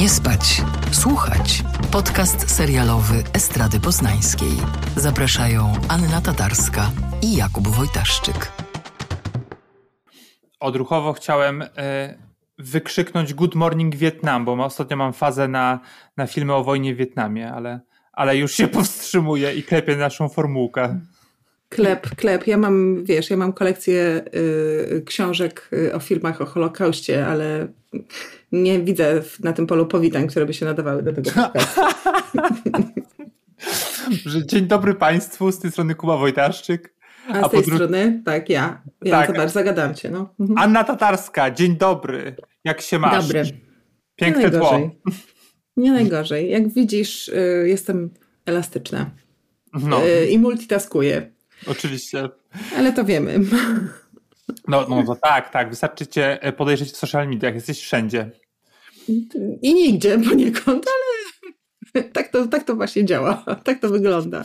Nie spać, słuchać. Podcast serialowy Estrady Poznańskiej. Zapraszają Anna Tatarska i Jakub Wojtaszczyk. Odruchowo chciałem y, wykrzyknąć Good Morning Vietnam, bo ostatnio mam fazę na, na filmy o wojnie w Wietnamie, ale, ale już się powstrzymuję i klepię naszą formułkę. Klep, klep. Ja mam, wiesz, ja mam kolekcję y, książek y, o filmach o Holokauście, ale nie widzę na tym polu powitań, które by się nadawały do tego podcastu. Dzień dobry Państwu, z tej strony Kuba Wojtaszczyk. A, a z tej dru... strony, tak, ja. Ja tak. zagadam Cię. No. Mhm. Anna Tatarska, dzień dobry. Jak się masz? Dobry. Piękne nie tło. Nie najgorzej. Jak widzisz, y, jestem elastyczna. No. I multitaskuję. Oczywiście. Ale to wiemy. No, no to tak, tak. Wystarczy cię e, podejrzeć w social mediach, jesteś wszędzie. I nigdzie poniekąd, ale tak to, tak to właśnie działa. Tak to wygląda.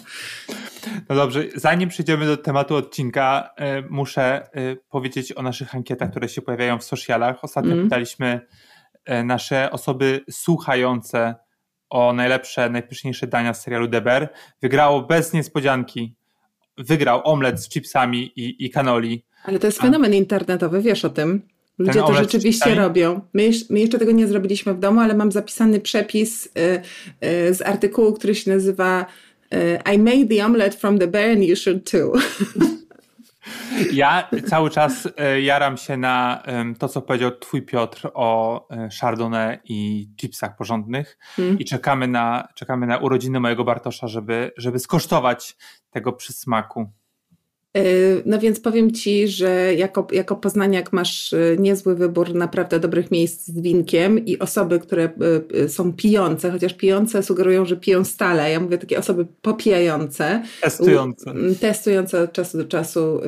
No dobrze, zanim przejdziemy do tematu odcinka, y, muszę y, powiedzieć o naszych ankietach, które się pojawiają w socialach. Ostatnio mm. pytaliśmy y, nasze osoby słuchające o najlepsze, najpyszniejsze dania z serialu Deber. Wygrało bez niespodzianki. Wygrał omlet z chipsami i, i kanoli. Ale to jest fenomen internetowy, wiesz o tym. Ludzie to rzeczywiście robią. My, my, jeszcze tego nie zrobiliśmy w domu, ale mam zapisany przepis y, y, z artykułu, który się nazywa y, I made the omelette from the bear and you should too. Ja cały czas jaram się na to, co powiedział twój Piotr o Chardonnay i chipsach porządnych hmm. i czekamy na, czekamy na urodziny mojego Bartosza, żeby, żeby skosztować tego przysmaku. E, no więc powiem Ci, że jako, jako poznaniak masz e, niezły wybór naprawdę dobrych miejsc z winkiem i osoby, które e, są pijące, chociaż pijące sugerują, że piją stale. Ja mówię takie osoby popijające. Testujące. Testujące od czasu do czasu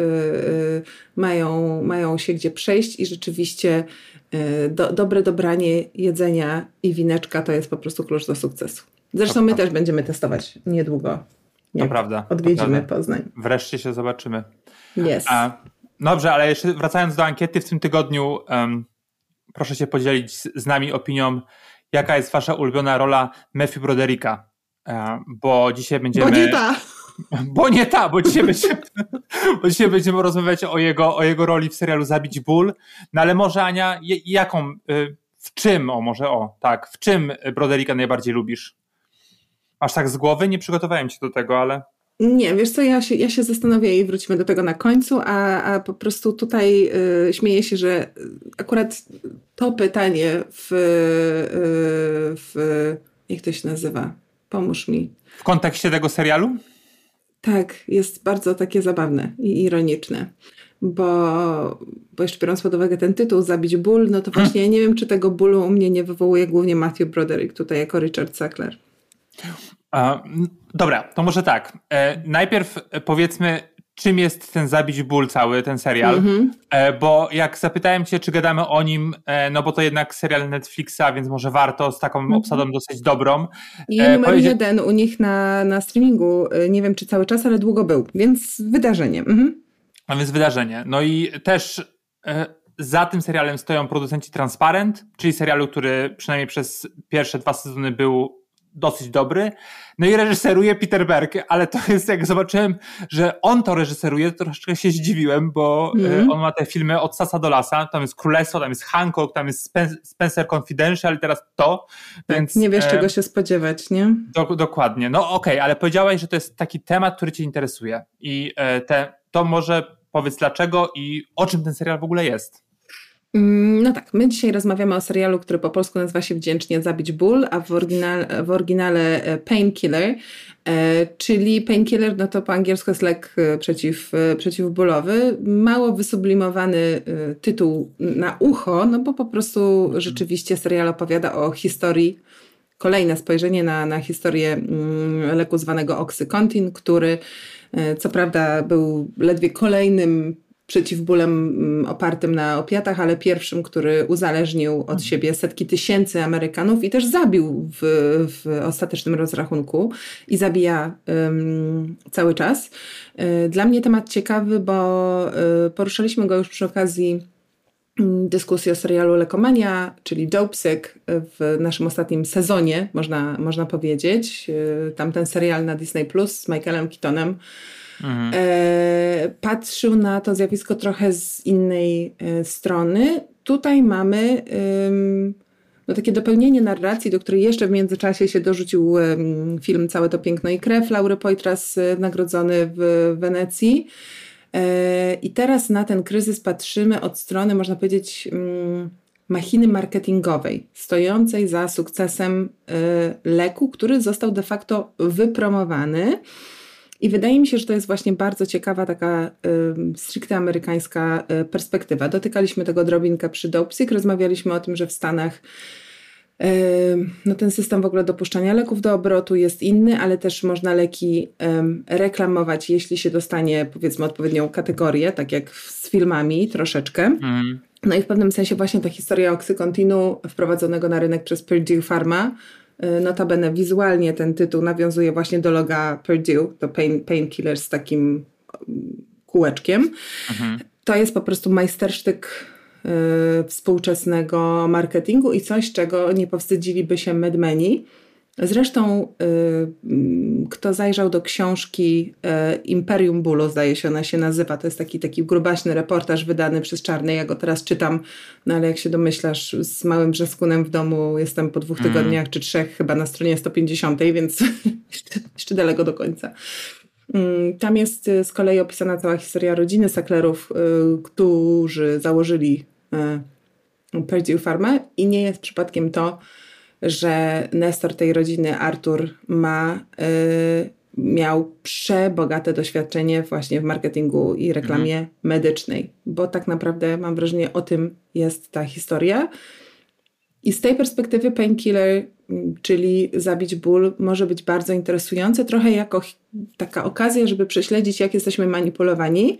mają, mają się gdzie przejść i rzeczywiście do, dobre dobranie jedzenia i wineczka to jest po prostu klucz do sukcesu. Zresztą my też będziemy testować niedługo to prawda. Odwiedzimy to Poznań. Wreszcie się zobaczymy. Yes. A, dobrze, ale jeszcze wracając do ankiety w tym tygodniu, um, proszę się podzielić z, z, nami opinią, jaka jest wasza ulubiona rola Matthew Brodericka, um, bo dzisiaj będziemy... Bo nie ta! Bo nie ta, bo dzisiaj będziemy, bo dzisiaj będziemy rozmawiać o jego, o jego roli w serialu Zabić Ból, no ale może Ania, jaką, y, w czym, o może o, tak, w czym Brodericka najbardziej lubisz? Aż tak z głowy nie przygotowałem się do tego, ale. Nie, wiesz co, ja się, ja się zastanowię i wrócimy do tego na końcu, a, a po prostu tutaj y, śmieję się, że akurat to pytanie w, y, w. Jak to się nazywa? Pomóż mi. W kontekście tego serialu? Tak, jest bardzo takie zabawne i ironiczne. Bo, bo jeszcze biorąc pod uwagę ten tytuł, Zabić ból, no to właśnie hmm. ja nie wiem, czy tego bólu u mnie nie wywołuje głównie Matthew Broderick tutaj jako Richard Sackler. Dobra, to może tak. E, najpierw powiedzmy, czym jest ten Zabić Ból cały, ten serial, mm -hmm. bo jak zapytałem cię, czy gadamy o nim, e, no bo to jednak serial Netflixa, więc może warto z taką mm -hmm. obsadą dosyć dobrą. I numer powiedzieć... jeden u nich na, na streamingu, nie wiem czy cały czas, ale długo był, więc wydarzenie. Mm -hmm. A więc wydarzenie. No i też za tym serialem stoją producenci Transparent, czyli serialu, który przynajmniej przez pierwsze dwa sezony był dosyć dobry. No i reżyseruje Peter Berg, ale to jest, jak zobaczyłem, że on to reżyseruje, to troszeczkę się zdziwiłem, bo mm. on ma te filmy od sasa do lasa, tam jest Królestwo, tam jest Hancock, tam jest Spencer Confidential, teraz to, tak, więc... Nie wiesz, e, czego się spodziewać, nie? Do, dokładnie. No okej, okay, ale powiedziałaś, że to jest taki temat, który cię interesuje i e, te, to może powiedz dlaczego i o czym ten serial w ogóle jest. Mm, no tak, my dzisiaj rozmawiamy o serialu, który po polsku nazywa się Wdzięcznie Zabić Ból, a w, oryginale, w oryginale e, Painkiller, e, czyli painkiller, no to po angielsku jest lek e, przeciw, przeciwbólowy. Mało wysublimowany tytuł na ucho, no bo po prostu rzeczywiście serial opowiada o historii kolejne spojrzenie na, na historię mm, leku zwanego Oxycontin, który co prawda był ledwie kolejnym przeciwbólem mm, opartym na opiatach, ale pierwszym, który uzależnił od mhm. siebie setki tysięcy Amerykanów i też zabił w, w ostatecznym rozrachunku i zabija um, cały czas. Y, dla mnie temat ciekawy, bo y, poruszaliśmy go już przy okazji mm, dyskusji o serialu Lekomania, czyli Dopesick w naszym ostatnim sezonie, można, można powiedzieć. Y, tamten serial na Disney Plus z Michaelem Keatonem mhm. e, patrzył na to zjawisko trochę z innej e, strony. Tutaj mamy no, takie dopełnienie narracji, do której jeszcze w międzyczasie się dorzucił film Całe to piękno i krew Laury Poitras e, nagrodzony w Wenecji. I teraz na ten kryzys patrzymy od strony, można powiedzieć, mm, machiny marketingowej, stojącej za sukcesem leku, który został de facto wypromowany. I wydaje mi się, że to jest właśnie bardzo ciekawa taka stricte amerykańska perspektywa. Dotykaliśmy tego drobinkę przy Dopesick, rozmawialiśmy o tym, że w Stanach no ten system w ogóle dopuszczania leków do obrotu jest inny, ale też można leki reklamować, jeśli się dostanie powiedzmy odpowiednią kategorię, tak jak z filmami troszeczkę. Mm. No i w pewnym sensie właśnie ta historia Oxycontinu wprowadzonego na rynek przez Purdue Pharma, notabene wizualnie ten tytuł nawiązuje właśnie do loga Purdue, do pain, Painkiller z takim kółeczkiem. Mhm. To jest po prostu majstersztyk Y, współczesnego marketingu i coś, czego nie powstydziliby się medmeni. Zresztą, y, kto zajrzał do książki y, Imperium Bólu, zdaje się ona się nazywa, to jest taki, taki grubaśny reportaż wydany przez Czarny, ja go teraz czytam, no ale jak się domyślasz, z małym brzeskunem w domu jestem po dwóch mm. tygodniach czy trzech, chyba na stronie 150, więc jeszcze, jeszcze daleko do końca. Mm, tam jest z kolei opisana cała historia rodziny Sacklerów, którzy założyli Purdue Pharma i nie jest przypadkiem to, że Nestor tej rodziny, Artur, ma, y, miał przebogate doświadczenie właśnie w marketingu i reklamie mhm. medycznej, bo tak naprawdę mam wrażenie o tym jest ta historia. I z tej perspektywy Painkiller, czyli zabić ból, może być bardzo interesujące, trochę jako taka okazja, żeby prześledzić, jak jesteśmy manipulowani,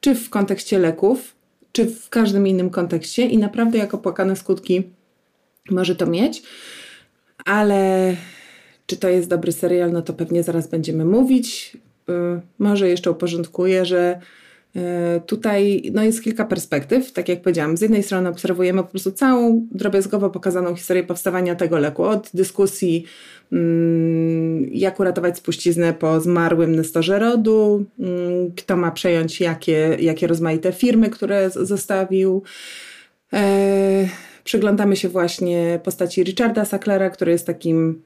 czy w kontekście leków, czy w każdym innym kontekście i naprawdę jako płakane skutki może to mieć. Ale czy to jest dobry serial, no to pewnie zaraz będziemy mówić. Y, może jeszcze uporządkuję, że y, Tutaj no jest kilka perspektyw. Tak jak powiedziałam, z jednej strony obserwujemy po prostu całą drobiazgowo pokazaną historię powstawania tego leku, od dyskusji Mm, jak uratować spuściznę po zmarłym nestorze rodu, mm, kto ma przejąć jakie, jakie rozmaite firmy, które zostawił. E, przyglądamy się właśnie postaci Richarda Sacklera, który jest takim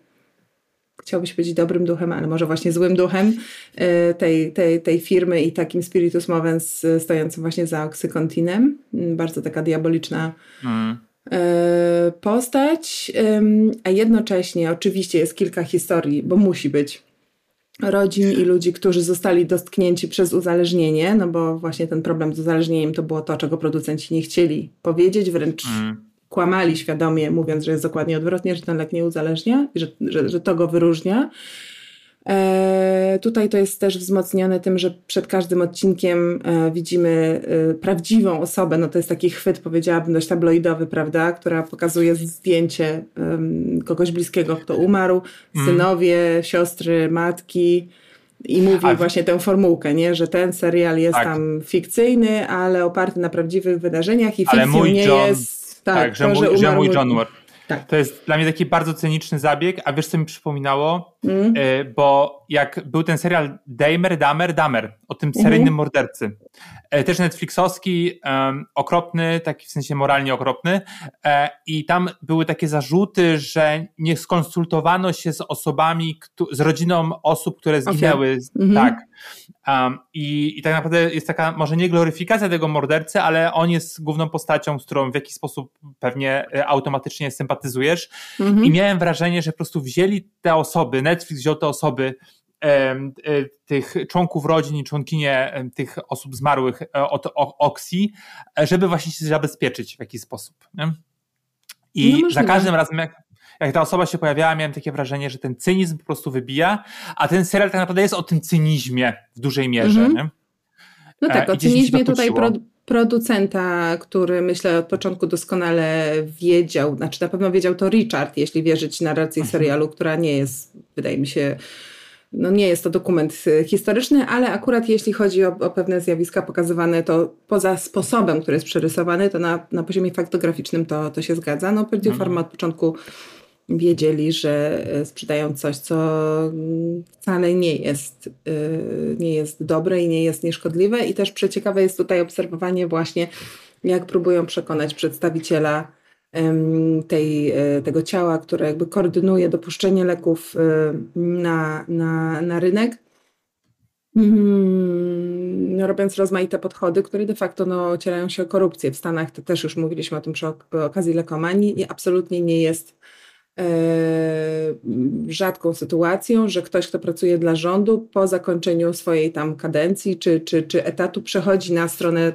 chciałbyś powiedzieć dobrym duchem, ale może właśnie złym duchem e, tej, tej, tej firmy i takim spiritus movens stojącym właśnie za Oxycontinem. Bardzo taka diaboliczna mm. E, postać, a jednocześnie oczywiście jest kilka historii, bo musi być rodzin i ludzi, którzy zostali dotknięci przez uzależnienie, no bo właśnie ten problem z uzależnieniem to było to, czego producenci nie chcieli powiedzieć, wręcz mm. Kłamali świadomie, mówiąc, że jest dokładnie odwrotnie, że ten lek nie uzależnia, że, że, że to go wyróżnia. E, tutaj to jest też wzmocnione tym, że przed każdym odcinkiem e, widzimy e, prawdziwą osobę. No to jest taki chwyt, powiedziałabym, dość tabloidowy, prawda, która pokazuje zdjęcie kogoś bliskiego, kto umarł, mm. synowie, siostry, matki. I mówi A, właśnie tę formułkę, nie? że ten serial jest tak. tam fikcyjny, ale oparty na prawdziwych wydarzeniach i fikcją nie John, jest. Tak, tak że, to, mój, że, że mój John tak. To jest dla mnie taki bardzo cyniczny zabieg, a wiesz co mi przypominało? Mm. Y, bo jak był ten serial Damer, Damer, Damer o tym seryjnym mm. mordercy. E, też Netflixowski, um, okropny, taki w sensie moralnie okropny. E, I tam były takie zarzuty, że nie skonsultowano się z osobami, z rodziną osób, które zginęły. Okay. Mm -hmm. Tak. Um, i, I tak naprawdę jest taka, może nie gloryfikacja tego mordercy, ale on jest główną postacią, z którą w jakiś sposób pewnie e, automatycznie sympatyzujesz. Mm -hmm. I miałem wrażenie, że po prostu wzięli te osoby, Netflix wziął te osoby, e, tych członków rodzin i członkinie tych osób zmarłych e, od Oksi, żeby właśnie się zabezpieczyć w jakiś sposób. Nie? I no za każdym razem, jak, jak ta osoba się pojawiała, miałem takie wrażenie, że ten cynizm po prostu wybija, a ten serial tak naprawdę jest o tym cynizmie w dużej mierze. Mm -hmm. No tak, e, o cynizmie tutaj pro, producenta, który myślę od początku doskonale wiedział, znaczy na pewno wiedział to Richard, jeśli wierzyć narracji mhm. serialu, która nie jest, wydaje mi się, no nie jest to dokument y, historyczny, ale akurat jeśli chodzi o, o, pewne zjawiska pokazywane, to poza sposobem, który jest przerysowany, to na, na poziomie faktograficznym to, to się zgadza. No Purdue Pharma od początku wiedzieli, że y, sprzedają coś, co wcale nie jest, y, nie jest dobre i nie jest nieszkodliwe. I też przeciekawe jest tutaj obserwowanie właśnie, jak próbują przekonać przedstawiciela tej, e, tego ciała, które jakby koordynuje dopuszczenie leków e, na, na, na rynek. Mm, no, robiąc rozmaite podchody, które de facto no, ocierają się o korupcję. W Stanach to też już mówiliśmy o tym przy okazji lekomanii i absolutnie nie jest e, rzadką sytuacją, że ktoś, kto pracuje dla rządu po zakończeniu swojej tam kadencji czy, czy, czy etatu przechodzi na stronę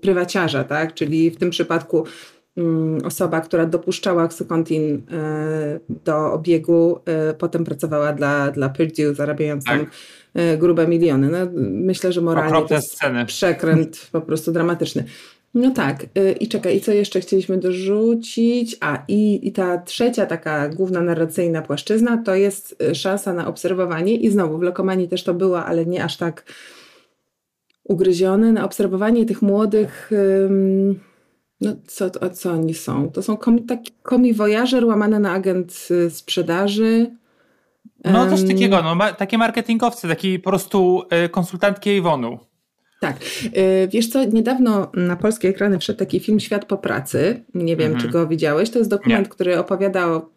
prywaciarza, tak? Czyli w tym przypadku Mm, osoba, która dopuszczała Oxycontin e, do obiegu, e, potem pracowała dla, dla Purdue, zarabiając tak. tam e, grube miliony. No, myślę, że moralnie to jest sceny. przekręt po prostu dramatyczny. No tak, i czekaj, i co jeszcze chcieliśmy dorzucić? A, i, i ta trzecia taka główna narracyjna płaszczyzna to jest szansa na obserwowanie i znowu w Lokomanii też to była, ale nie aż tak ugryzione, na obserwowanie tych młodych... Um, no co, a co oni są? To są komi, taki komiwojażer łamane na agent y, sprzedaży. No coś takiego, no, ma, takie marketingowcy, taki po prostu y, konsultantki Iwonu. Tak. Y, wiesz co, niedawno na polskie ekrany wszedł taki film Świat po pracy. Nie wiem, mhm. czy go widziałeś. To jest dokument, Nie. który opowiada o...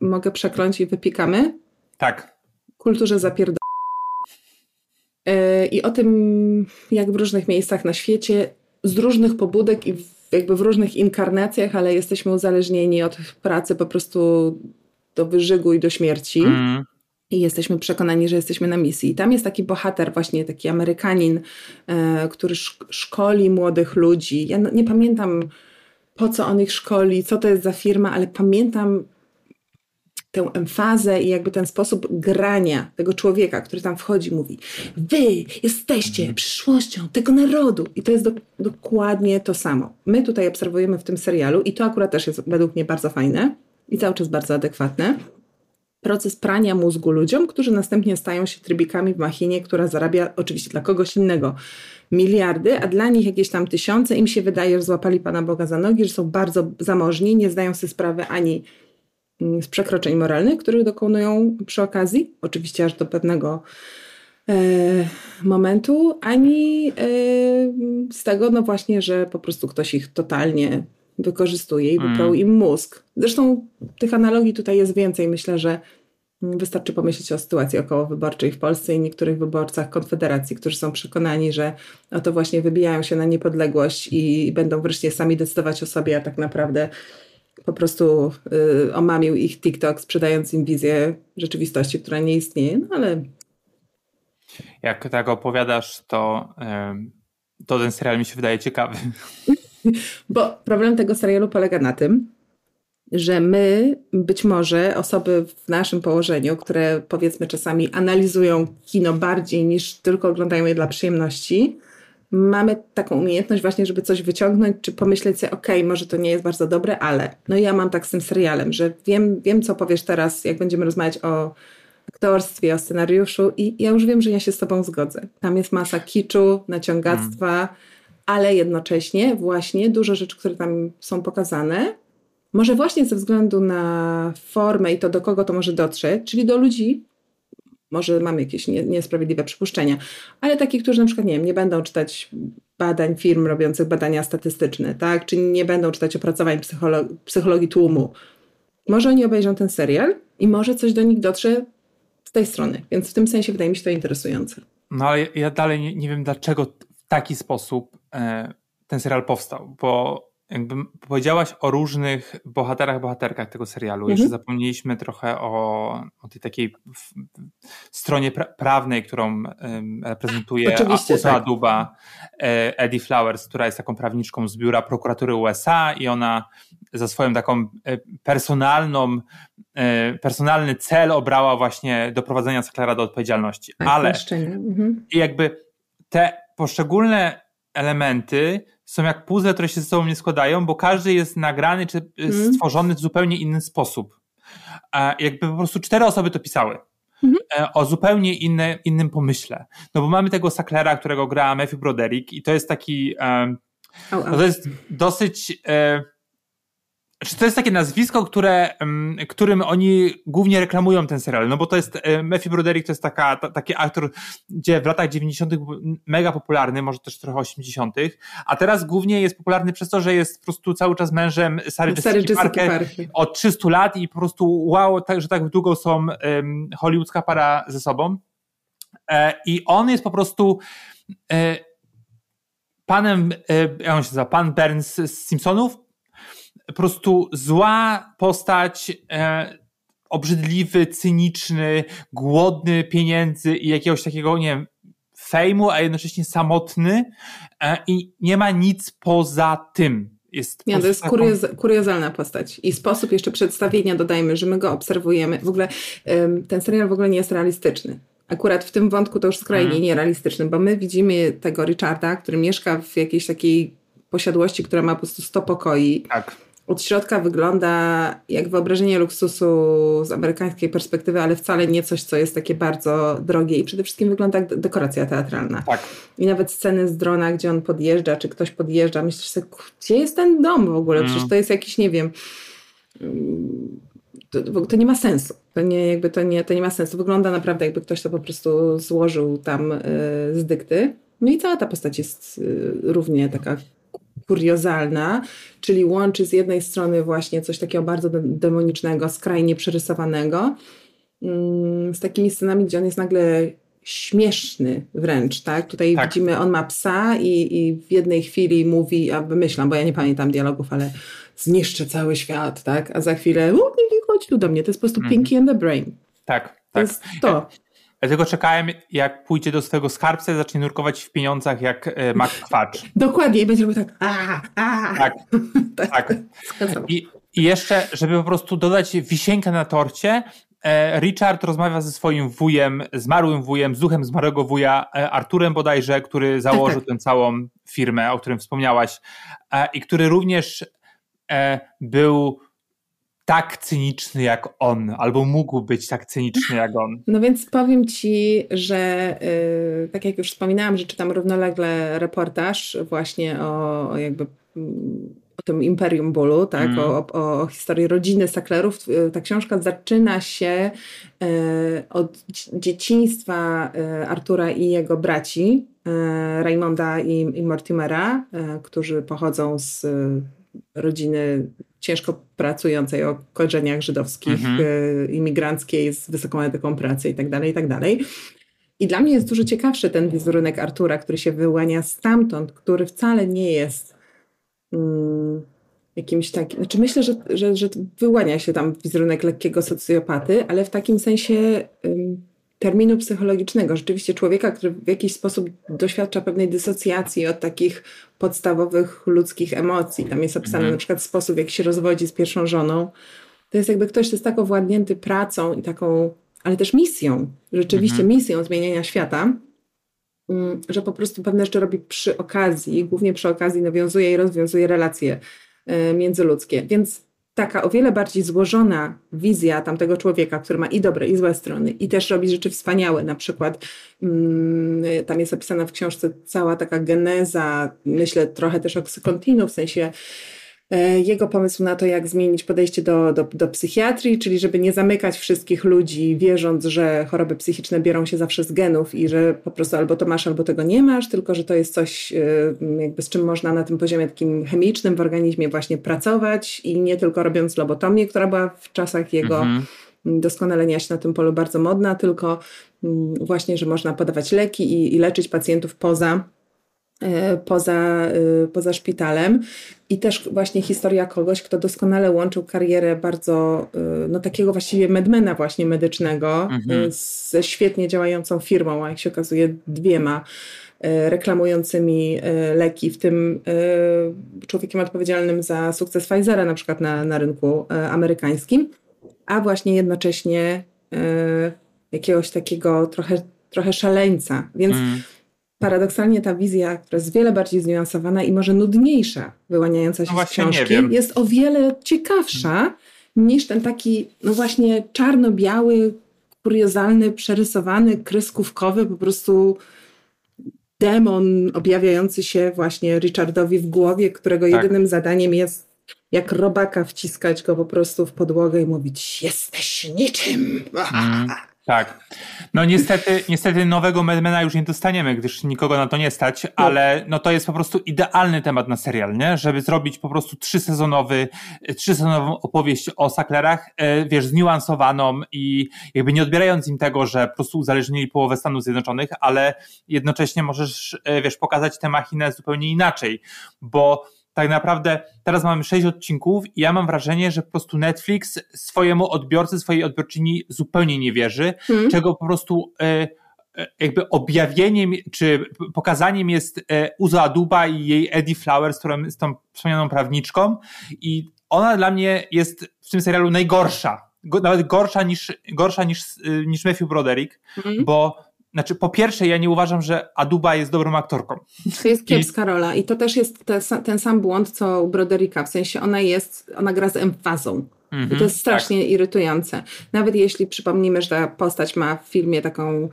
Mogę przekląć i wypikamy? Tak. Kulturze zapierd... I o tym, jak w różnych miejscach na świecie z różnych pobudek i jakby w różnych inkarnacjach, ale jesteśmy uzależnieni od pracy po prostu do wyżygu i do śmierci. Mm. I jesteśmy przekonani, że jesteśmy na misji. I tam jest taki bohater, właśnie taki Amerykanin, e, który szk szkoli młodych ludzi. Ja nie pamiętam, po co on ich szkoli, co to jest za firma, ale pamiętam tę emfazę i jakby ten sposób grania tego człowieka, który tam wchodzi, mówi: Wy jesteście przyszłością tego narodu. I to jest do, dokładnie to samo. My tutaj obserwujemy w tym serialu, i to akurat też jest według mnie bardzo fajne i cały czas bardzo adekwatne. Proces prania mózgu ludziom, którzy następnie stają się trybikami w machinie, która zarabia oczywiście dla kogoś innego miliardy, a dla nich jakieś tam tysiące. Im się wydaje, że złapali Pana Boga za nogi, że są bardzo zamożni, nie zdają sobie sprawy ani Mm, z przekroczeń moralnych, których dokonują przy okazji, oczywiście aż do pewnego e, momentu, ani e, z tego, no właśnie, że po prostu ktoś ich totalnie wykorzystuje i wyprał mm. im mózg. Zresztą tych analogii tutaj jest więcej. Myślę, że wystarczy pomyśleć o sytuacji okołowyborczej w Polsce i niektórych wyborcach Konfederacji, którzy są przekonani, że oto właśnie wybijają się na niepodległość i będą wreszcie sami decydować o sobie, a tak naprawdę po prostu y, omamił ich TikTok, sprzedając im wizję rzeczywistości, która nie istnieje, no ale... Jak tak opowiadasz, to, y, to ten serial mi się wydaje ciekawy. Bo problem tego serialu polega na tym, że my, być może osoby w naszym położeniu, które powiedzmy czasami analizują kino bardziej niż tylko oglądają je dla przyjemności, mamy taką umiejętność właśnie, żeby coś wyciągnąć, czy pomyśleć sobie, okej, okay, może to nie jest bardzo dobre, ale no ja mam tak z tym serialem, że wiem, wiem co powiesz teraz, jak będziemy rozmawiać o aktorstwie, o scenariuszu i ja już wiem, że ja się z tobą zgodzę. Tam jest masa kiczu, naciągactwa, mm. Ale jednocześnie właśnie dużo rzeczy, które tam są pokazane, może właśnie ze względu na formę i to, do kogo to może dotrzeć, czyli do ludzi, może mam jakieś nie, niesprawiedliwe przypuszczenia, ale takich, którzy na przykład nie, wiem, nie będą czytać badań firm robiących badania statystyczne, tak? czy nie będą czytać opracowań psycholo psychologii tłumu. Może oni obejrzą ten serial i może coś do nich dotrze z tej strony. Więc w tym sensie wydaje mi się to interesujące. No ale ja dalej nie, nie wiem, dlaczego taki sposób e, ten serial powstał, bo jakby powiedziałaś o różnych bohaterach, bohaterkach tego serialu. Mhm. Jeszcze zapomnieliśmy trochę o, o tej takiej stronie pra prawnej, którą um, reprezentuje Oczywiście, tak. Duba, e, Eddie Flowers, która jest taką prawniczką z biura prokuratury USA i ona za swoją taką e, personalną, e, personalny cel obrała właśnie doprowadzenia Sacklera do odpowiedzialności. Tak, Ale mhm. jakby te poszczególne elementy są jak puzzle, które się ze sobą nie składają, bo każdy jest nagrany czy mm. stworzony w zupełnie inny sposób. A jakby po prostu cztery osoby to pisały. mhm. o zupełnie inne, innym pomyśle. No bo mamy tego Sacklera, którego gra Matthew Broderick i to jest taki... Um, no to jest dosyć... E, czy to jest takie nazwisko, które, którym oni głównie reklamują ten serial? No bo to jest, e, Matthew Broderick to jest taka, ta, taki aktor, gdzie w latach 90. mega popularny, może też trochę 80., a teraz głównie jest popularny przez to, że jest po prostu cały czas mężem Sary Jessica Parker, Parker od 300 lat i po prostu wow, tak, że tak długo są um, hollywoodzka para ze sobą. E, I on jest po prostu e, panem, e, jak on się nazywa, pan Burns z Simpsonów, po prostu zła postać, e, obrzydliwy, cyniczny, głodny pieniędzy i jakiegoś takiego, nie wiem, fejmu, a jednocześnie samotny e, i nie ma nic poza tym. Jest nie, to jest taką... kurioz, kuriozalna postać. I sposób jeszcze przedstawienia, dodajmy, że my go obserwujemy. W ogóle ten serial w ogóle nie jest realistyczny. Akurat w tym wątku to już skrajnie hmm. nierealistyczny, bo my widzimy tego Richarda, który mieszka w jakiejś takiej posiadłości, która ma po prostu 100 pokoi. Tak od środka wygląda jak wyobrażenie luksusu z amerykańskiej perspektywy, ale wcale nie coś, co jest takie bardzo drogie i przede wszystkim wygląda jak dekoracja teatralna. Tak. I nawet sceny z drona, gdzie on podjeżdża, czy ktoś podjeżdża, myślisz sobie, gdzie jest ten dom w ogóle? Przecież mm. to jest jakiś, nie wiem, to, to, nie ma sensu. To nie, jakby to, nie, to nie ma sensu. Wygląda naprawdę, jakby ktoś to po prostu złożył tam y, z dykty. No i cała ta postać jest y, równie taka kuriozalna, czyli łączy z jednej strony właśnie coś takiego bardzo demonicznego, skrajnie przerysowanego, mm, z takimi scenami, gdzie on jest nagle śmieszny wręcz, tak? Tutaj tak. widzimy, on ma psa i, i w jednej chwili mówi, a wymyślam, bo ja nie pamiętam dialogów, ale zniszczę cały świat, tak? A za chwilę, chodź tu do mnie, to jest po prostu mm. Pinky and the Brain. Tak, tak. To jest to. Dlatego czekałem, jak pójdzie do swojego skarbca i zacznie nurkować w pieniądzach jak e, Mac Kwacz. Dokładnie, i będzie robił tak. A, a. Tak, tak. I, I jeszcze, żeby po prostu dodać wisienkę na torcie, e, Richard rozmawia ze swoim wujem, zmarłym wujem, z duchem zmarłego wuja, e, Arturem bodajże, który założył tak, tak. tę całą firmę, o którym wspomniałaś, i który również był tak cyniczny jak on, albo mógł być tak cyniczny jak on. No więc powiem ci, że yy, tak jak już wspominałam, że czytam równolegle reportaż właśnie o, o jakby mm, o tym Imperium Bólu, tak, mm. o, o, o, historii rodziny Sacklerów. Y, ta książka zaczyna się y, od dzieciństwa y, Artura i jego braci, Raymonda i, i Mortimera, którzy pochodzą z rodziny ciężko pracującej o korzeniach żydowskich, mhm. Y, imigranckiej z wysoką etyką pracy itd., tak itd. Tak I dla mnie jest dużo ciekawszy ten wizerunek Artura, który się wyłania stamtąd, który wcale nie jest um, jakimś takim. Znaczy, myślę, że, że, że wyłania się tam wizerunek lekkiego socjopaty, ale w takim sensie. Terminu psychologicznego, rzeczywiście człowieka, który w jakiś sposób doświadcza pewnej dysocjacji od takich podstawowych ludzkich emocji. Tam jest opisany mhm. na przykład sposób, jak się rozwodzi z pierwszą żoną. To jest jakby ktoś, kto jest tak owładnięty pracą i taką, ale też misją, rzeczywiście mhm. misją zmieniania świata, mm, że po prostu pewne rzeczy robi przy okazji, głównie przy okazji nawiązuje i rozwiązuje relacje e, międzyludzkie. Więc taka o wiele bardziej złożona wizja tamtego człowieka, który ma i dobre, i złe strony, i też robi rzeczy wspaniałe. Na przykład mm, tam jest opisana w książce cała taka geneza, myślę trochę też oksykontinu, w sensie jego pomysł na to, jak zmienić podejście do, do, do psychiatrii, czyli żeby nie zamykać wszystkich ludzi, wierząc, że choroby psychiczne biorą się zawsze z genów i że po prostu albo to masz, albo tego nie masz, tylko że to jest coś, e, jakby z czym można na tym poziomie takim chemicznym w organizmie właśnie pracować i nie tylko robiąc lobotomię, która była w czasach jego. Mhm doskonalenia się na tym polu bardzo modna, tylko mm, właśnie, że można podawać leki i, i leczyć pacjentów poza E, poza, e, poza szpitalem. I też właśnie historia kogoś, kto doskonale łączył karierę bardzo, e, no takiego właściwie medmena właśnie medycznego mhm. ze świetnie działającą firmą, a jak się okazuje dwiema reklamującymi leki, w tym człowiekiem odpowiedzialnym za sukces Pfizera na przykład na, na rynku amerykańskim, a właśnie jednocześnie jakiegoś takiego trochę, trochę szaleńca. Więc mm paradoksalnie ta wizja, która jest wiele bardziej zniuansowana i może nudniejsza, wyłaniająca się no z książki, jest o wiele ciekawsza niż ten taki, no właśnie czarno-biały, kuriozalny, przerysowany, kreskówkowy, po prostu demon objawiający się właśnie Richardowi w głowie, którego tak. jedynym zadaniem jest jak robaka wciskać go po prostu w podłogę i mówić jesteś niczym. Mm. Tak. No niestety, niestety nowego Madmana już nie dostaniemy, gdyż nikogo na to nie stać, no. ale no to jest po prostu idealny temat na serial, nie? Żeby zrobić po prostu trzysezonowy, trzysezonową opowieść o saklerach, e, wiesz, zniuansowaną i jakby nie odbierając im tego, że po prostu uzależnili połowę Stanów Zjednoczonych, ale jednocześnie możesz, e, wiesz, pokazać tę machinę zupełnie inaczej, bo tak naprawdę teraz mamy sześć odcinków i ja mam wrażenie, że po prostu Netflix swojemu odbiorcy, swojej odbiorczyni zupełnie nie wierzy, hmm. czego po prostu e, e, jakby objawieniem czy pokazaniem jest e, Uzo Aduba i jej Eddie Flowers, którą, z tą wspomnianą prawniczką i ona dla mnie jest w tym serialu najgorsza, nawet gorsza niż, gorsza niż, niż Matthew Broderick, hmm. bo znaczy, po pierwsze, ja nie uważam, że Aduba jest dobrą aktorką. To jest kiepska I... rola i to też jest te, ten sam błąd, co u Brodericka, w sensie ona jest, ona gra z emfazą. Mm -hmm, I to mhm, jest strasznie tak. irytujące. Nawet jeśli przypomnimy, że ta postać ma w filmie taką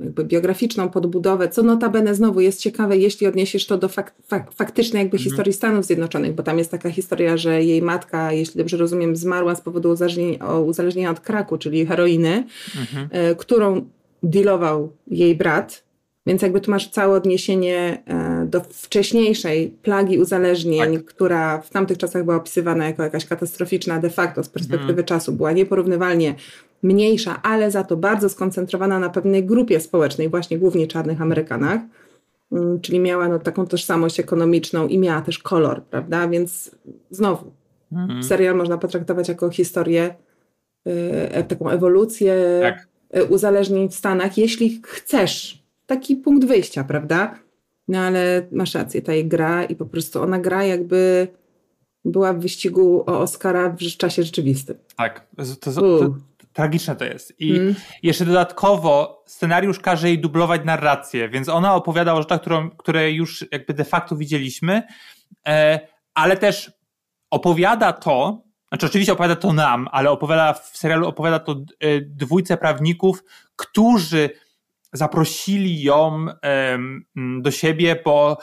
jakby biograficzną podbudowę, co notabene znowu jest ciekawe, jeśli odniesiesz to do fak fak faktycznej jakby -hmm. historii Stanów Zjednoczonych, bo tam jest taka historia, że jej matka, jeśli dobrze rozumiem, zmarła z powodu uzależnienia, uzależnienia od kraku, czyli heroiny, -hmm. y, którą dealował jej brat, więc jakby tu masz całe odniesienie e, do wcześniejszej plagi uzależnień, tak. która w tamtych czasach była opisywana jako jakaś katastroficzna de facto z perspektywy hmm. czasu, była nieporównywalnie mniejsza, ale za to bardzo skoncentrowana na pewnej grupie społecznej, właśnie głównie czarnych Amerykanach, mm, czyli miała no, taką tożsamość ekonomiczną i miała też kolor, prawda? Więc znowu, hmm. serial można potraktować jako historię, y, taką ewolucję. Tak E, uzależnień w Stanach, jeśli chcesz. Taki punkt wyjścia, prawda? No ale masz rację, ta jej gra i po prostu ona gra jakby była w wyścigu o Oscara w czasie rzeczywistym. Tak, to, to, to tragiczne to jest. I mm. jeszcze dodatkowo scenariusz każe jej dublować narrację, więc ona opowiada o rzeczach, którą, które już jakby de facto widzieliśmy, e, ale też opowiada to, znaczy oczywiście opowiada to nam, ale opowiada w serialu opowiada to e, dwójce prawników, którzy zaprosili ją do siebie, bo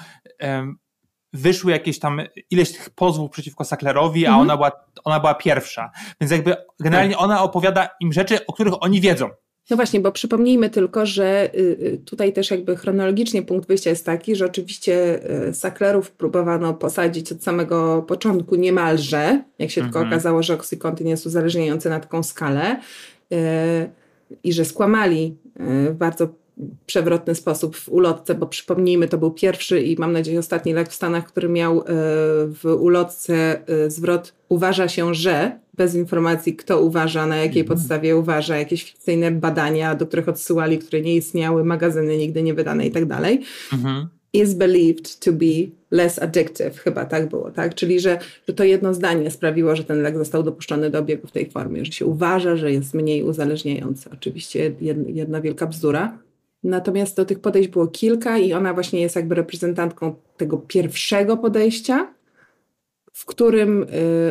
wyszły jakieś tam ileś tych pozwów przeciwko Sacklerowi, mhm. a ona była, ona była pierwsza. Więc jakby generalnie tak. ona opowiada im rzeczy, o których oni wiedzą. No właśnie, bo przypomnijmy tylko, że y, y, tutaj też jakby chronologicznie punkt wyjścia jest taki, że oczywiście y, saklerów próbowano posadzić od samego początku niemalże, jak się tylko mhm. okazało, że oksykontyn jest uzależniający na taką skalę i że skłamali w bardzo przewrotny sposób w ulotce, bo przypomnijmy, to był pierwszy i mam nadzieję ostatni lek w Stanach, który miał w ulotce zwrot uważa się, że bez informacji, kto uważa, na jakiej mhm. podstawie uważa, jakieś fikcyjne badania, do których odsyłali, które nie istniały, magazyny nigdy nie wydane i tak dalej. Mhm. Is believed to be less addictive, chyba tak było, tak? Czyli, że, że to jedno zdanie sprawiło, że ten lek został dopuszczony do obiegu w tej formie, że się uważa, że jest mniej uzależniający. Oczywiście jedna wielka bzdura. Natomiast do tych podejść było kilka i ona właśnie jest jakby reprezentantką tego pierwszego podejścia, w którym y,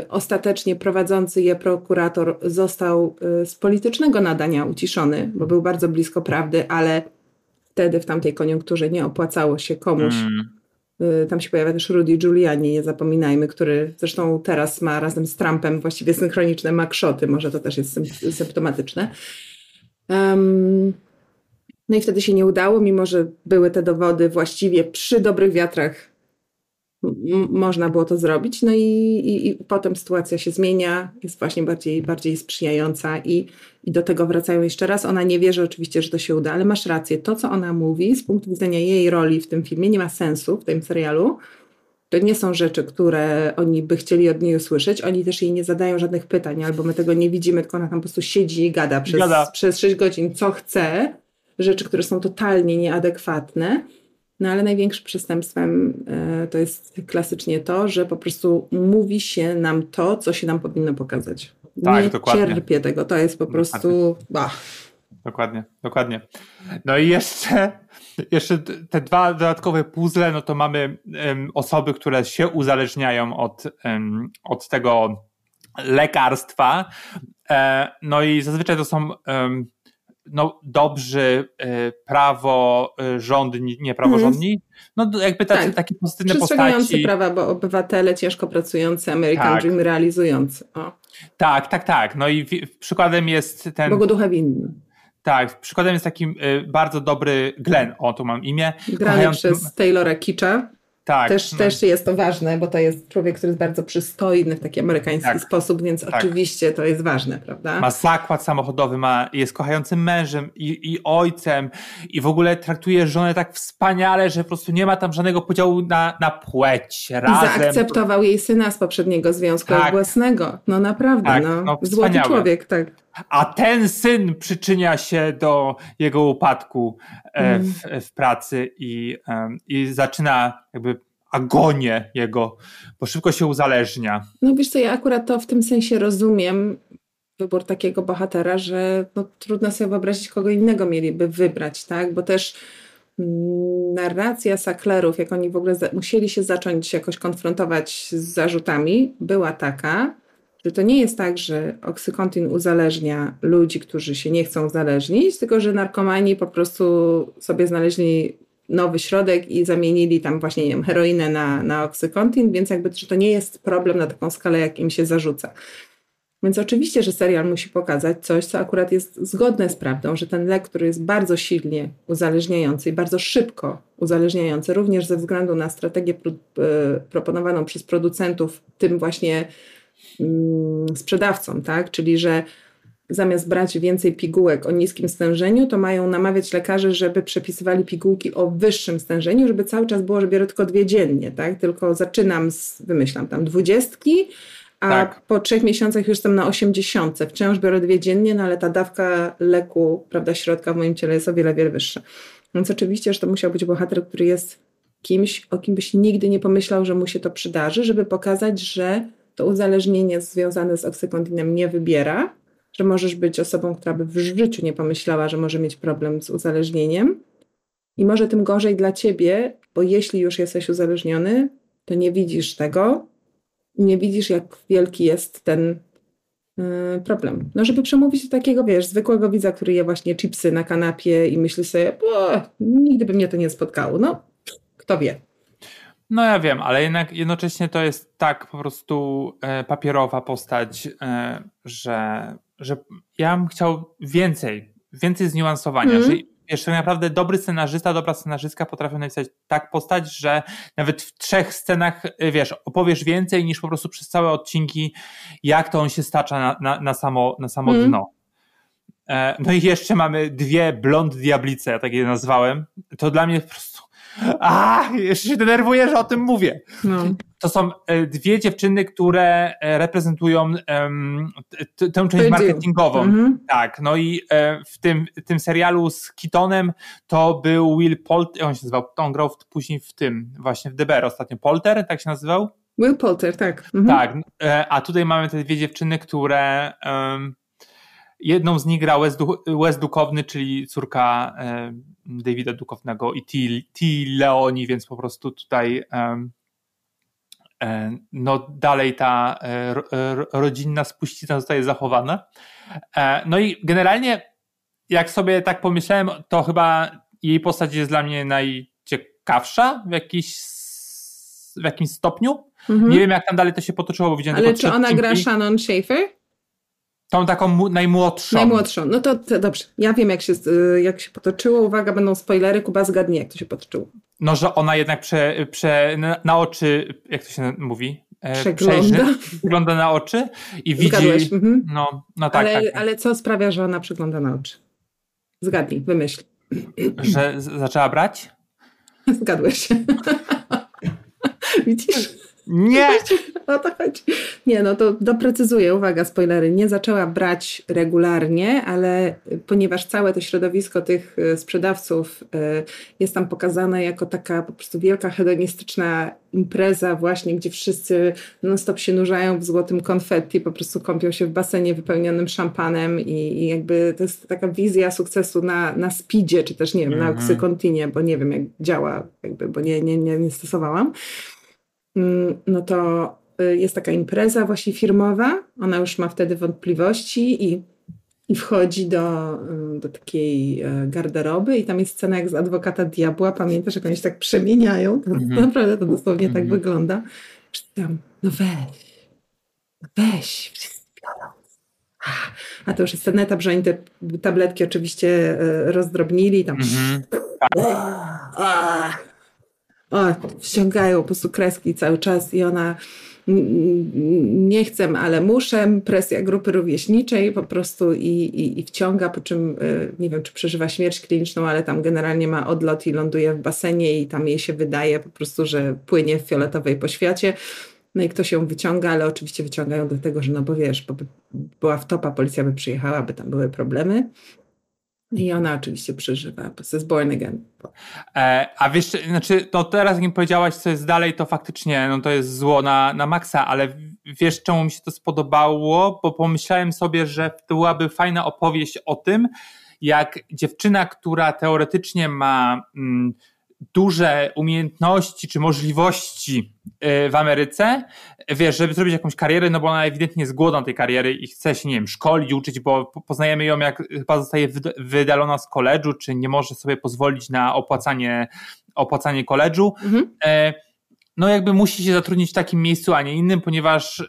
ostatecznie prowadzący je prokurator został y, z politycznego nadania uciszony, bo był bardzo blisko prawdy, ale wtedy w tamtej koniunkturze nie opłacało się komuś. Mm. Y, tam się pojawia też Rudy Giuliani, nie zapominajmy, który zresztą teraz ma razem z Trumpem właściwie synchroniczne makszoty, może to też jest symptomatyczne. Um, no i wtedy się nie udało, mimo że były te dowody właściwie przy dobrych wiatrach można było to zrobić. No i, i, i, potem sytuacja się zmienia, jest właśnie bardziej, bardziej sprzyjająca i, i do tego wracają jeszcze raz. Ona nie wierzy oczywiście, że to się uda, ale masz rację. To, co ona mówi z punktu widzenia jej roli w tym filmie, nie ma sensu w tym serialu. To nie są rzeczy, które oni by chcieli od niej usłyszeć. Oni też jej nie zadają żadnych pytań, albo my tego nie widzimy, tylko ona tam po prostu siedzi i gada przez, gada. przez 6 godzin, co chce. Rzeczy, które są totalnie nieadekwatne. No ale największym przestępstwem e, to jest klasycznie to, że po prostu mówi się nam to, co się nam powinno pokazać. Tak, Nie dokładnie. cierpię tego, to jest po prostu... Bah. Dokładnie, dokładnie. No i jeszcze, jeszcze te dwa dodatkowe puzzle, no to mamy um, osoby, które się uzależniają od, um, od tego lekarstwa, E, no i zazwyczaj to są no, dobrzy e, prawo rządni, nie praworządni. No jakby tacy, tak. takie pozytywne postaci. prawa, bo obywatele ciężko pracujący, American tak. Dream realizujący. O. Tak, tak, tak. No i w, przykładem jest ten... Bogu ducha winny. Tak, przykładem jest taki y, bardzo dobry Glenn, o tu mam imię. Grany kochający... przez Taylora Kitcha. Tak. Też, no. też jest to ważne, bo to jest człowiek, który jest bardzo przystojny w taki amerykański tak. sposób, więc tak. oczywiście to jest ważne, prawda? Ma zakład samochodowy, ma, jest kochającym mężem i, i ojcem i w ogóle traktuje żonę tak wspaniale, że po prostu nie ma tam żadnego podziału na, na płeć. Razem. I zaakceptował jej syna z poprzedniego związku tak. własnego. No naprawdę, tak, no. no złoty człowiek, tak. A ten syn przyczynia się do jego upadku w, mm. w pracy i, i zaczyna jakby agonię jego, bo szybko się uzależnia. No wiesz co, ja akurat to w tym sensie rozumiem, wybór takiego bohatera, że no, trudno sobie wyobrazić, kogo innego mieliby wybrać, tak? Bo też narracja saklerów, jak oni w ogóle musieli się zacząć jakoś konfrontować z zarzutami, była taka, że to nie jest tak, że oksykontin uzależnia ludzi, którzy się nie chcą uzależnić, tylko że narkomani po prostu sobie znaleźli nowy środek i zamienili tam właśnie nie wiem, heroinę na, na oksykontin, więc jakby że to nie jest problem na taką skalę, jak im się zarzuca. Więc oczywiście, że serial musi pokazać coś, co akurat jest zgodne z prawdą, że ten lek, który jest bardzo silnie uzależniający i bardzo szybko uzależniający, również ze względu na strategię e, proponowaną przez producentów, tym właśnie sprzedawcom, tak? czyli że zamiast brać więcej pigułek o niskim stężeniu, to mają namawiać lekarzy, żeby przepisywali pigułki o wyższym stężeniu, żeby cały czas było, że biorę tylko dwie dziennie, tak? Tylko zaczynam z, wymyślam tam, dwudziestki, a tak. po trzech miesiącach już jestem na osiemdziesiątce. Wciąż biorę dwie dziennie, no ale ta dawka leku, prawda, środka w moim ciele jest o wiele, wiele wyższa. Więc oczywiście, że to musiał być bohater, który jest kimś, o kim byś nigdy nie pomyślał, że mu się to przydarzy, żeby pokazać, że to uzależnienie związane z oksykontinem nie wybiera, że możesz być osobą, która by w życiu nie pomyślała, że może mieć problem z uzależnieniem. I może tym gorzej dla ciebie, bo jeśli już jesteś uzależniony, to nie widzisz tego nie widzisz, jak wielki jest ten yy, problem. No, żeby przemówić do takiego, wiesz, zwykłego widza, który je właśnie chipsy na kanapie i myśli sobie, nigdy by mnie to nie spotkało. No, kto wie. No ja wiem, ale jednak jednocześnie to jest tak po prostu e, papierowa postać, e, że że ja bym chciał więcej, więcej zniuansowania, mm. że jeszcze naprawdę dobry scenarzysta, dobra scenarzystka potrafią napisać tak postać, że nawet w trzech scenach, wiesz, opowiesz więcej niż po prostu przez całe odcinki, jak to on się stacza na, na, na samo, na samo mm. dno. E, no i jeszcze mamy dwie blond diablice, ja tak je nazwałem. To dla mnie po prostu a, jeszcze się denerwuję, że o tym mówię. No. To są e, dwie dziewczyny, które e, reprezentują um, tę część marketingową. Mhm. Tak, no i e, w tym, tym serialu z Kitonem to był Will Polter, on się nazywał, on grał później w tym, właśnie w DBR ostatnio, Polter, tak się nazywał? Will Polter, tak. Mhm. Tak, a tutaj mamy te dwie dziewczyny, które um, jedną z nich gra Wes, Wes Dukowny, czyli córka Davida Dukownego i T. Leoni, więc po prostu tutaj e, no dalej ta e, rodzinna spuścizna zostaje zachowana. E, no i generalnie jak sobie tak pomyślałem, to chyba jej postać jest dla mnie najciekawsza w jakiś w jakimś stopniu. Mhm. Nie wiem, jak tam dalej to się potoczyło, bo widziałem Ale czy ona gra Shannon Schaefer? Tą taką najmłodszą. Najmłodszą. No to, to, dobrze. Ja wiem, jak się, jak się potoczyło. Uwaga, będą spoilery. Kuba zgadnie, jak to się potoczyło. No, że ona jednak prze, prze, na oczy, jak to się mówi? E, przegląda. Przegląda na oczy i widzi. Mhm. No, no tak, ale, tak. ale co sprawia, że ona przegląda na oczy? Zgadnij, wymyśl. Że zaczęła brać? Zgadłeś. Widzisz? Nie! O to chodzi. Nie, no to doprecyzuję, uwaga, spoilery. Nie zaczęła brać regularnie, ale ponieważ całe to środowisko tych e, sprzedawców e, jest tam pokazane jako taka po prostu wielka hedonistyczna impreza właśnie, gdzie wszyscy non-stop się nurzają w złotym konfetti, po prostu kąpią się w basenie wypełnionym szampanem i, i jakby to jest taka wizja sukcesu na, na speedzie, czy też nie wiem, mm -hmm. na oksykontinie, bo nie wiem jak działa, jakby, bo nie, nie, nie, nie stosowałam. Mm, no to y, jest taka impreza właśnie firmowa, ona już ma wtedy wątpliwości i, i wchodzi do, y, do takiej e, garderoby i tam jest scena jak z Adwokata Diabła, pamiętasz, jak oni się tak przemieniają? To, -hmm. Naprawdę to dosłownie tak mhm. wygląda. Tam, no weź, weź, a to już jest ten etap, że oni te tabletki oczywiście rozdrobnili tam. Mm -hmm. O, ściągają po prostu kreski cały czas i ona nie chcę, ale muszę, presja grupy rówieśniczej po prostu i, i, i, wciąga, po czym e, nie wiem, czy przeżywa śmierć kliniczną, ale tam generalnie ma odlot i ląduje w basenie i tam jej się wydaje po prostu, że płynie w fioletowej poświacie. No i ktoś ją wyciąga, ale oczywiście wyciągają dlatego, że no bo wiesz, bo by była wtopa, policja by przyjechała, by tam były problemy. I ona oczywiście przeżywa, bo jest born again. E, a wiesz, znaczy, to teraz jak mi powiedziałaś, co jest dalej, to faktycznie no, to jest zło na, na maksa, ale wiesz, czemu mi się to spodobało? Bo pomyślałem sobie, że to byłaby fajna opowieść o tym, jak dziewczyna, która teoretycznie ma mm, duże umiejętności czy możliwości y, w Ameryce, wiesz, żeby zrobić jakąś karierę, no bo ona ewidentnie jest głodna tej kariery i chce się, nie wiem, szkolić, uczyć, bo poznajemy ją, jak chyba zostaje wydalona z koledżu, czy nie może sobie pozwolić na opłacanie, opłacanie koledżu. Mhm. E, no jakby musi się zatrudnić w takim miejscu, a nie innym, ponieważ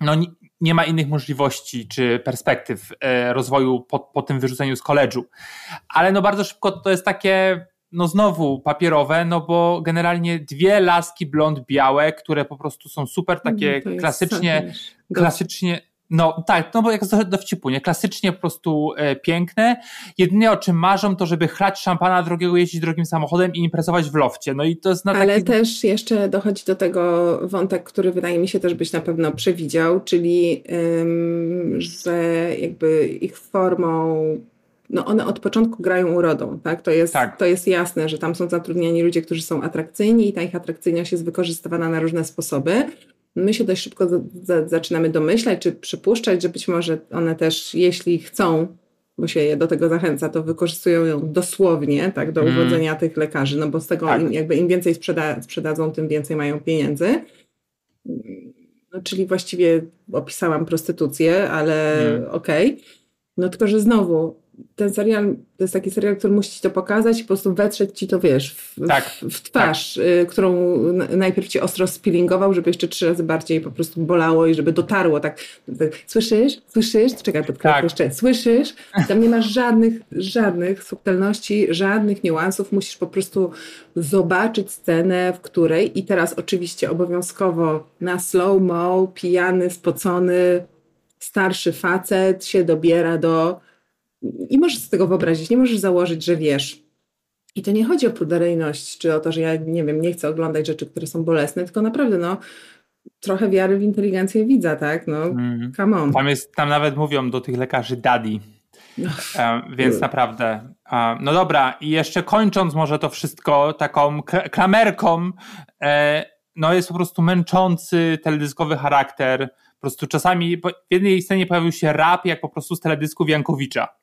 no, nie ma innych możliwości czy perspektyw e, rozwoju po, po tym wyrzuceniu z koledżu. Ale no bardzo szybko to jest takie no znowu papierowe, no bo generalnie dwie laski blond białe, które po prostu są super takie no klasycznie, klasycznie, no tak, no bo jak do dowcipu, nie? Klasycznie po prostu e, piękne. Jedynie o czym marzą, to żeby chlać szampana drogiego, jeździć drogim samochodem i imprezować w lofcie. No i to jest na taki... Ale też jeszcze dochodzi do tego wątek, który wydaje mi się też byś na pewno przewidział, czyli ym, że jakby ich formą no one od początku grają urodą, tak? To jest, tak. to jest jasne, że tam są zatrudniani ludzie, którzy są atrakcyjni i ta ich atrakcyjność jest wykorzystywana na różne sposoby. My się dość szybko zaczynamy domyślać, czy przypuszczać, że być może one też, jeśli chcą, bo się je do tego zachęca, to wykorzystują ją dosłownie, tak, do mm. uwodzenia tych lekarzy, no bo z tego tak. im, jakby im więcej sprzeda sprzedadzą, tym więcej mają pieniędzy. No, czyli właściwie opisałam prostytucję, ale mm. okej. Okay. No tylko, że znowu ten serial to jest taki serial, który musi ci to pokazać i po prostu wetrzeć ci to, wiesz, w, tak, w, w twarz, tak. y, którą najpierw ci ostro spillingował, żeby jeszcze trzy razy bardziej po prostu bolało i żeby dotarło, tak, słyszysz, słyszysz, czekaj, podkreślę tak. jeszcze, słyszysz, tam nie masz żadnych, żadnych subtelności, żadnych niuansów, musisz po prostu zobaczyć scenę, w której i teraz oczywiście obowiązkowo na slow-mo, pijany, spocony, starszy facet się dobiera do i możesz z tego wyobrazić, nie możesz założyć, że wiesz. I to nie chodzi o pruderyjność, czy o to, że ja nie wiem, nie chcę oglądać rzeczy, które są bolesne, tylko naprawdę, no, trochę wiary w inteligencję widza, tak? No, mm. come on. Tam, jest, tam nawet mówią do tych lekarzy daddy. E, więc naprawdę. E, no dobra, i jeszcze kończąc może to wszystko taką klamerką, e, no jest po prostu męczący teledyskowy charakter. Po prostu czasami w jednej scenie pojawił się rap, jak po prostu z teledysków Jankowicza.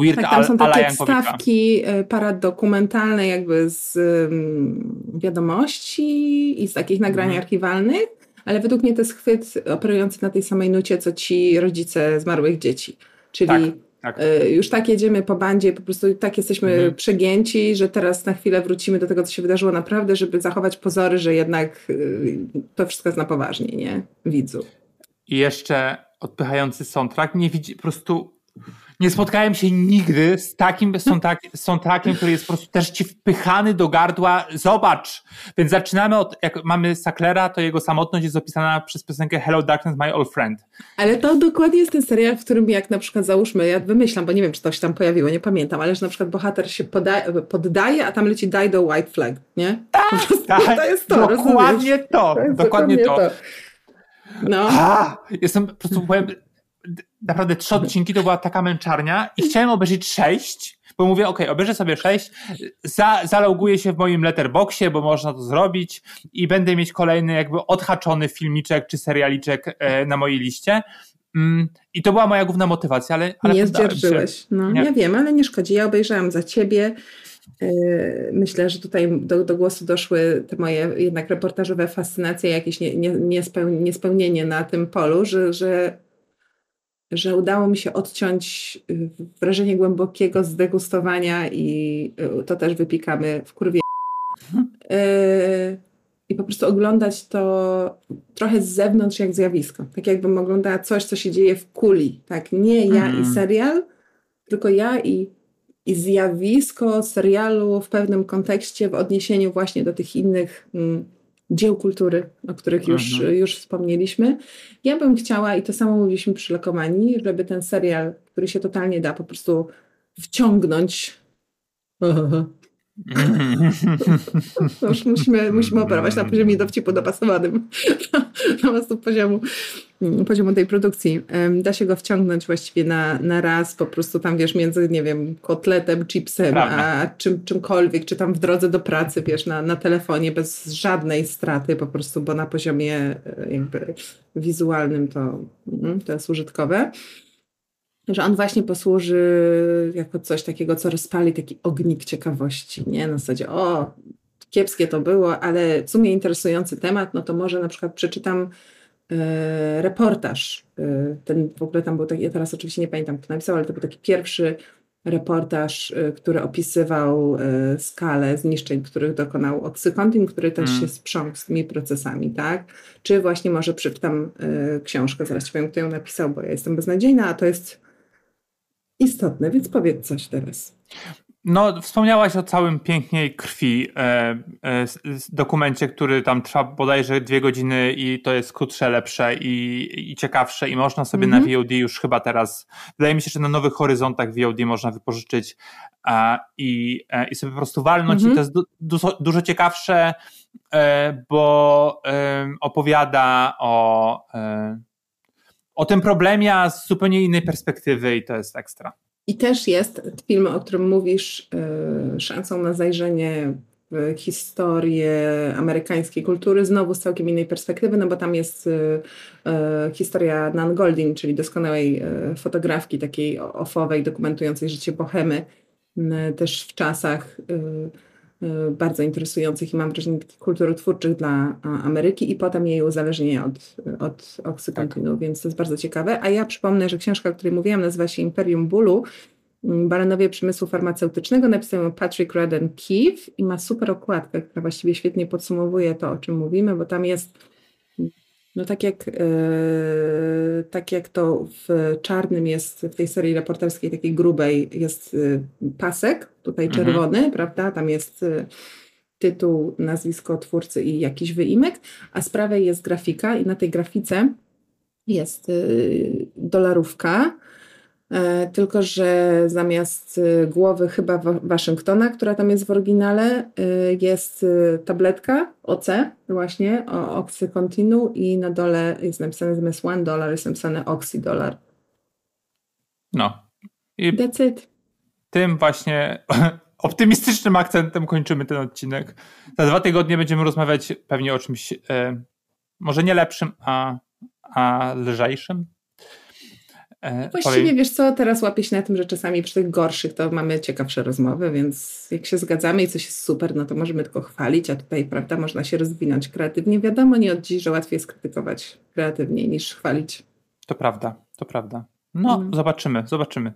Weird tak, tam są takie wstawki e, paradokumentalne jakby z um, wiadomości i z takich nagrań mhm. archiwalnych, ale według mnie to jest chwyt operujący na tej samej nucie, co ci rodzice zmarłych dzieci. Czyli tak, tak. Y, już tak jedziemy po bandzie, po prostu tak jesteśmy mhm. przegięci, że teraz na chwilę wrócimy do tego, co się wydarzyło naprawdę, żeby zachować pozory, że jednak y, to wszystko jest na poważnie, nie? Widzu. I jeszcze odpychający soundtrack nie widzi, po prostu nie spotkałem się nigdy z takim soundtrackiem, który jest po prostu też ci wpychany do gardła. Zobacz! Więc zaczynamy od, jak mamy Sacklera, to jego samotność jest opisana przez piosenkę Hello Darkness, My Old Friend. Ale to dokładnie jest ten serial, w którym jak na przykład załóżmy, ja wymyślam, bo nie wiem, czy to się tam pojawiło, nie pamiętam, ale że na przykład bohater się poddaje, a tam leci Die the White Flag, nie? Tak, tak to jest to, Dokładnie rozumiesz? to, dokładnie, dokładnie to. to. No. A, jestem po prostu powiem, naprawdę trzy odcinki to była taka męczarnia i chciałem obejrzeć sześć, bo mówię, ok, obejrzę sobie sześć, za, zaloguję się w moim letterboxie, bo można to zrobić i będę mieć kolejny jakby odhaczony filmiczek czy serialiczek e, na mojej liście. Mm, I to była moja główna motywacja, ale, ale nie zdzierżyłeś. No, nie. Ja wiem, ale nie szkodzi. Ja obejrzałam za ciebie Yy, myślę, że tutaj do, do, głosu doszły te moje jednak reportażowe fascynacje, jakieś nie, nie, niespełnienie na tym polu, że, że, że udało mi się odciąć yy, wrażenie głębokiego zdegustowania i yy, to też wypikamy w kurwie. I po prostu oglądać to trochę z zewnątrz jak zjawisko. Tak jakbym oglądała coś, co się dzieje w kuli. Tak, nie ja mm. i serial, tylko ja i i zjawisko serialu w pewnym kontekście, w odniesieniu właśnie do tych innych mm, dzieł kultury, o których już, mhm. już wspomnieliśmy. Ja bym chciała, i to samo mówiliśmy przy Lekomanii, żeby ten serial, który się totalnie da po prostu wciągnąć już musimy, musimy operować na poziomie dowcipu dopasowanym do prostu poziomu, poziomu tej produkcji. Da się go wciągnąć właściwie na, na raz, po prostu tam wiesz, między, nie wiem, kotletem, chipsem, a czym, czymkolwiek, czy tam w drodze do pracy, wiesz, na, na telefonie, bez żadnej straty po prostu, bo na poziomie e, jakby wizualnym to, mm, to jest użytkowe że on właśnie posłuży jako coś takiego, co rozpali taki ognik ciekawości, nie? Na zasadzie, o, kiepskie to było, ale w sumie interesujący temat, no to może na przykład przeczytam e, reportaż. E, ten w ogóle tam był taki, ja teraz oczywiście nie pamiętam, kto napisał, ale to był taki pierwszy reportaż, e, który opisywał skalę zniszczeń, których dokonał Oxycontin, który też mm. się sprzątł z tymi procesami, tak? Czy właśnie może przeczytam książkę, zaraz ci powiem, kto ją napisał, bo ja jestem beznadziejna, a to jest istotne, więc powiedz coś teraz. No, wspomniałaś o całym piękniej krwi e, e, dokumencie, który tam trwa bodajże dwie godziny i to jest krótsze, lepsze i, i ciekawsze i można sobie mm -hmm. na mhm. VOD już chyba teraz, wydaje mi się, że na nowych horyzontach VOD można wypożyczyć e, i, i sobie po prostu walnąć mm -hmm. i to jest du, du, dużo ciekawsze, e, bo opowiada o e, o tym problemie, a z zupełnie innej perspektywy i to jest ekstra. I też jest film, o którym mówisz, yy, szansą na zajrzenie w historię amerykańskiej kultury, znowu z całkiem innej perspektywy, no bo tam jest yy, yy, historia Nan Golding, czyli doskonałej fotografki, takiej ofowej, dokumentującej życie bohemy, też w czasach Y, bardzo interesujących i mam wrażenie takich kulturotwórczych dla Ameryki i potem jej uzależnienie od, od oksykontinu, tak. więc to jest bardzo ciekawe. A ja przypomnę, że książka, o której mówiłam, nazywa się Imperium Bólu, mm, Baranowie Przemysłu Farmaceutycznego, napisał Patrick Radden Keefe i ma super okładkę, która właściwie świetnie podsumowuje to, o czym mówimy, bo tam jest no tak jak, yy, tak jak to w czarnym jest, w tej serii reporterskiej takiej grubej jest yy, pasek, tutaj mhm. czerwony, prawda, tam jest yy, tytuł, nazwisko twórcy i jakiś wyimek, a z prawej jest grafika i na tej grafice jest dolarówka, E, tylko że zamiast e, głowy chyba Waszyngtona, która tam jest w oryginale, e, jest tabletka OC właśnie, o Oxycontinu i na dole jest napisane zamiast one dollar jest napisane oxydolar. No. I That's it. Tym właśnie optymistycznym akcentem kończymy ten odcinek. Za dwa tygodnie będziemy rozmawiać pewnie o czymś e, może nie lepszym, a, a lżejszym. E, Właściwie wiesz co, teraz łapię się na tym, że czasami przy tych gorszych to mamy ciekawsze rozmowy, więc jak się zgadzamy i coś jest super, no to możemy tylko chwalić, a tutaj, prawda, można się rozwinąć kreatywnie. Wiadomo, nie od dziś, że łatwiej jest krytykować kreatywniej niż chwalić. To prawda, to prawda. No, mm. zobaczymy, zobaczymy.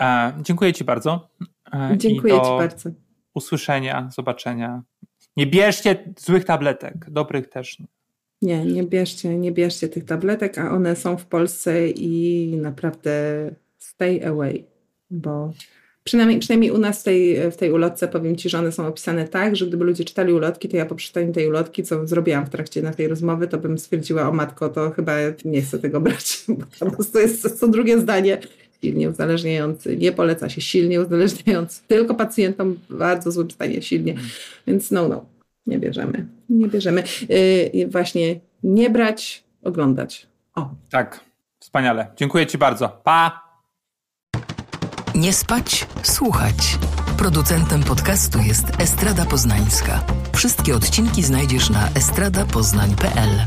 E, dziękuję Ci bardzo. E, dziękuję Ci bardzo. Usłyszenia, zobaczenia. Nie bierzcie złych tabletek, dobrych też. Nie, nie bierzcie, nie bierzcie tych tabletek, a one są w Polsce i naprawdę stay away, bo przynajmniej, przynajmniej u nas w tej, w tej ulotce powiem Ci, że one są opisane tak, że gdyby ludzie czytali ulotki, to ja po przeczytaniu tej ulotki, co zrobiłam w trakcie naszej rozmowy, to bym stwierdziła, o matko, to chyba nie chcę tego brać, bo po prostu jest co drugie zdanie silnie uzależniający, nie poleca się silnie uzależniający, tylko pacjentom bardzo złym stanie silnie, więc no, no, nie bierzemy. Nie bierzemy. Yy, właśnie nie brać, oglądać. O. Tak, wspaniale. Dziękuję Ci bardzo. Pa! Nie spać, słuchać. Producentem podcastu jest Estrada Poznańska. Wszystkie odcinki znajdziesz na estradapoznań.pl.